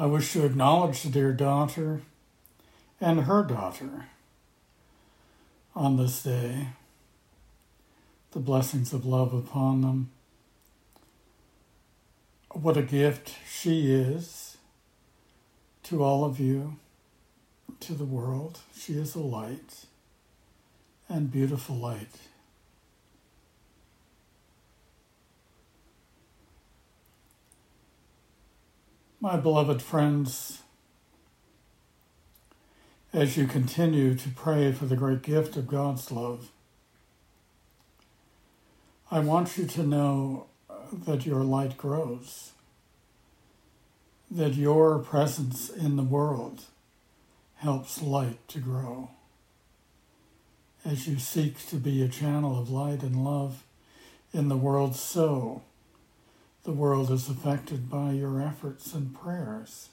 I wish to acknowledge the dear daughter and her daughter on this day, the blessings of love upon them. What a gift she is to all of you, to the world. She is a light and beautiful light. My beloved friends, as you continue to pray for the great gift of God's love, I want you to know that your light grows, that your presence in the world helps light to grow. As you seek to be a channel of light and love in the world, so the world is affected by your efforts and prayers.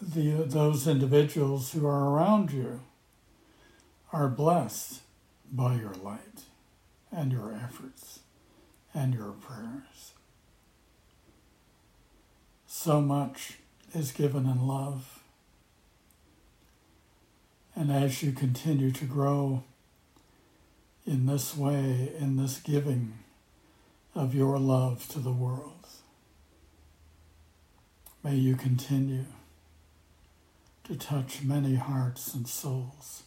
The, those individuals who are around you are blessed by your light and your efforts and your prayers. So much is given in love. And as you continue to grow in this way, in this giving, of your love to the world. May you continue to touch many hearts and souls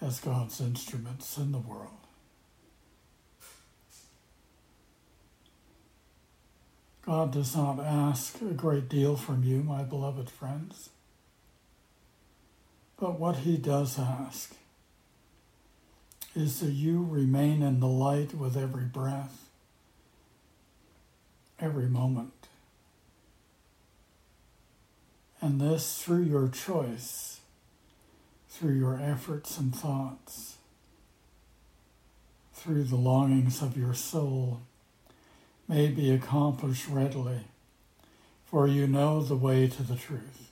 as God's instruments in the world. God does not ask a great deal from you, my beloved friends, but what He does ask is that you remain in the light with every breath every moment. And this through your choice, through your efforts and thoughts, through the longings of your soul, may be accomplished readily, for you know the way to the truth,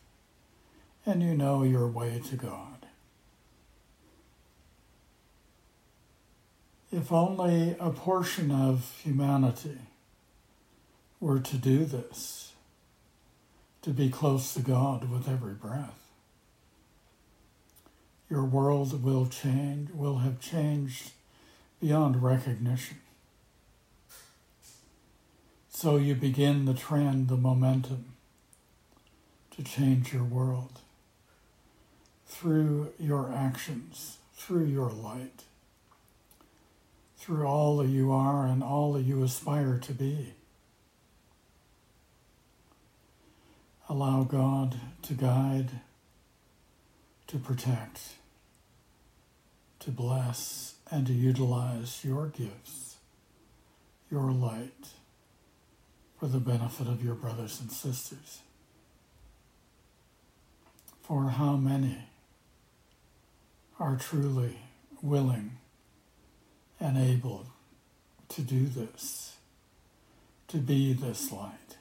and you know your way to God. If only a portion of humanity were to do this, to be close to God with every breath, your world will change, will have changed beyond recognition. So you begin the trend, the momentum to change your world through your actions, through your light, through all that you are and all that you aspire to be. Allow God to guide, to protect, to bless, and to utilize your gifts, your light, for the benefit of your brothers and sisters. For how many are truly willing and able to do this, to be this light?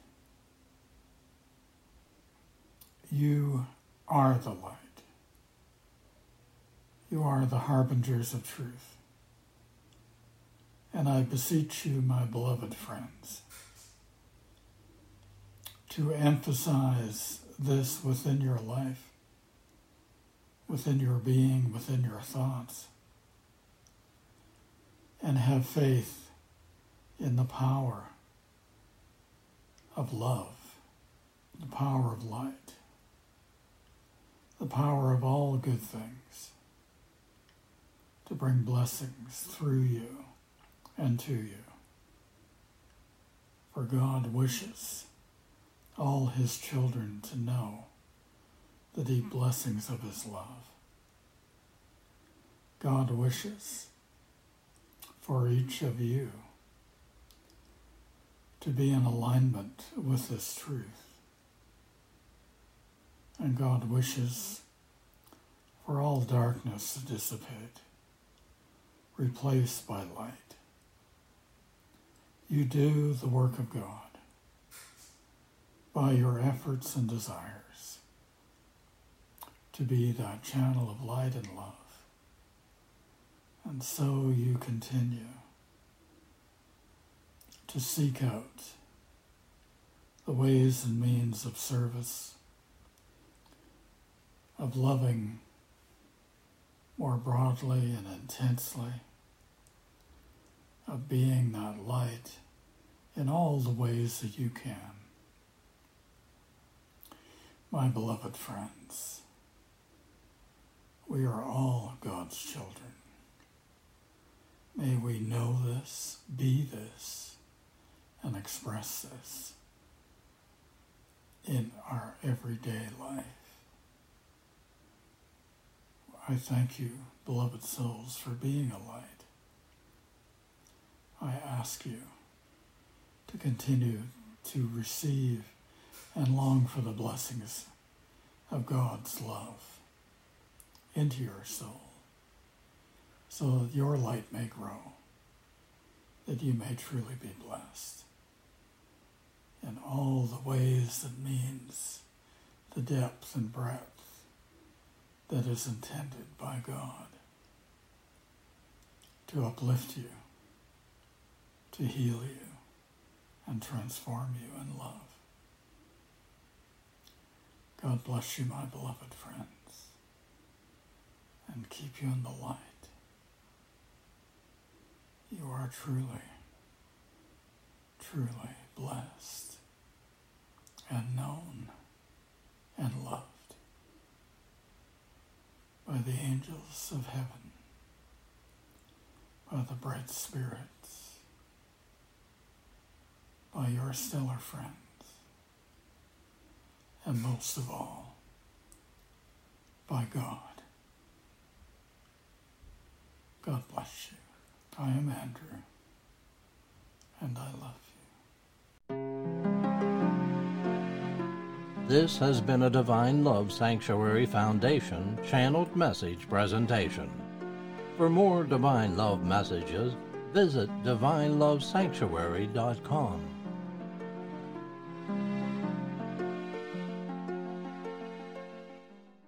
You are the light. You are the harbingers of truth. And I beseech you, my beloved friends, to emphasize this within your life, within your being, within your thoughts, and have faith in the power of love, the power of light the power of all good things to bring blessings through you and to you. For God wishes all his children to know the deep blessings of his love. God wishes for each of you to be in alignment with this truth. And God wishes for all darkness to dissipate, replaced by light. You do the work of God by your efforts and desires to be that channel of light and love. And so you continue to seek out the ways and means of service, of loving more broadly and intensely, of being that light in all the ways that you can. My beloved friends, we are all God's children. May we know this, be this, and express this in our everyday life. I thank you, beloved souls, for being a light. I ask you to continue to receive and long for the blessings of God's love into your soul so that your light may grow, that you may truly be blessed in all the ways that means the depth and breadth that is intended by God to uplift you, to heal you, and transform you in love. God bless you, my beloved friends, and keep you in the light. You are truly, truly blessed and known and loved by the angels of heaven, by the bright spirits, by your stellar friends and most of all, by God. God bless you. I am Andrew, and I love you. This has been a Divine Love Sanctuary Foundation channeled message presentation. For more Divine Love messages, visit divinelovesanctuary.com.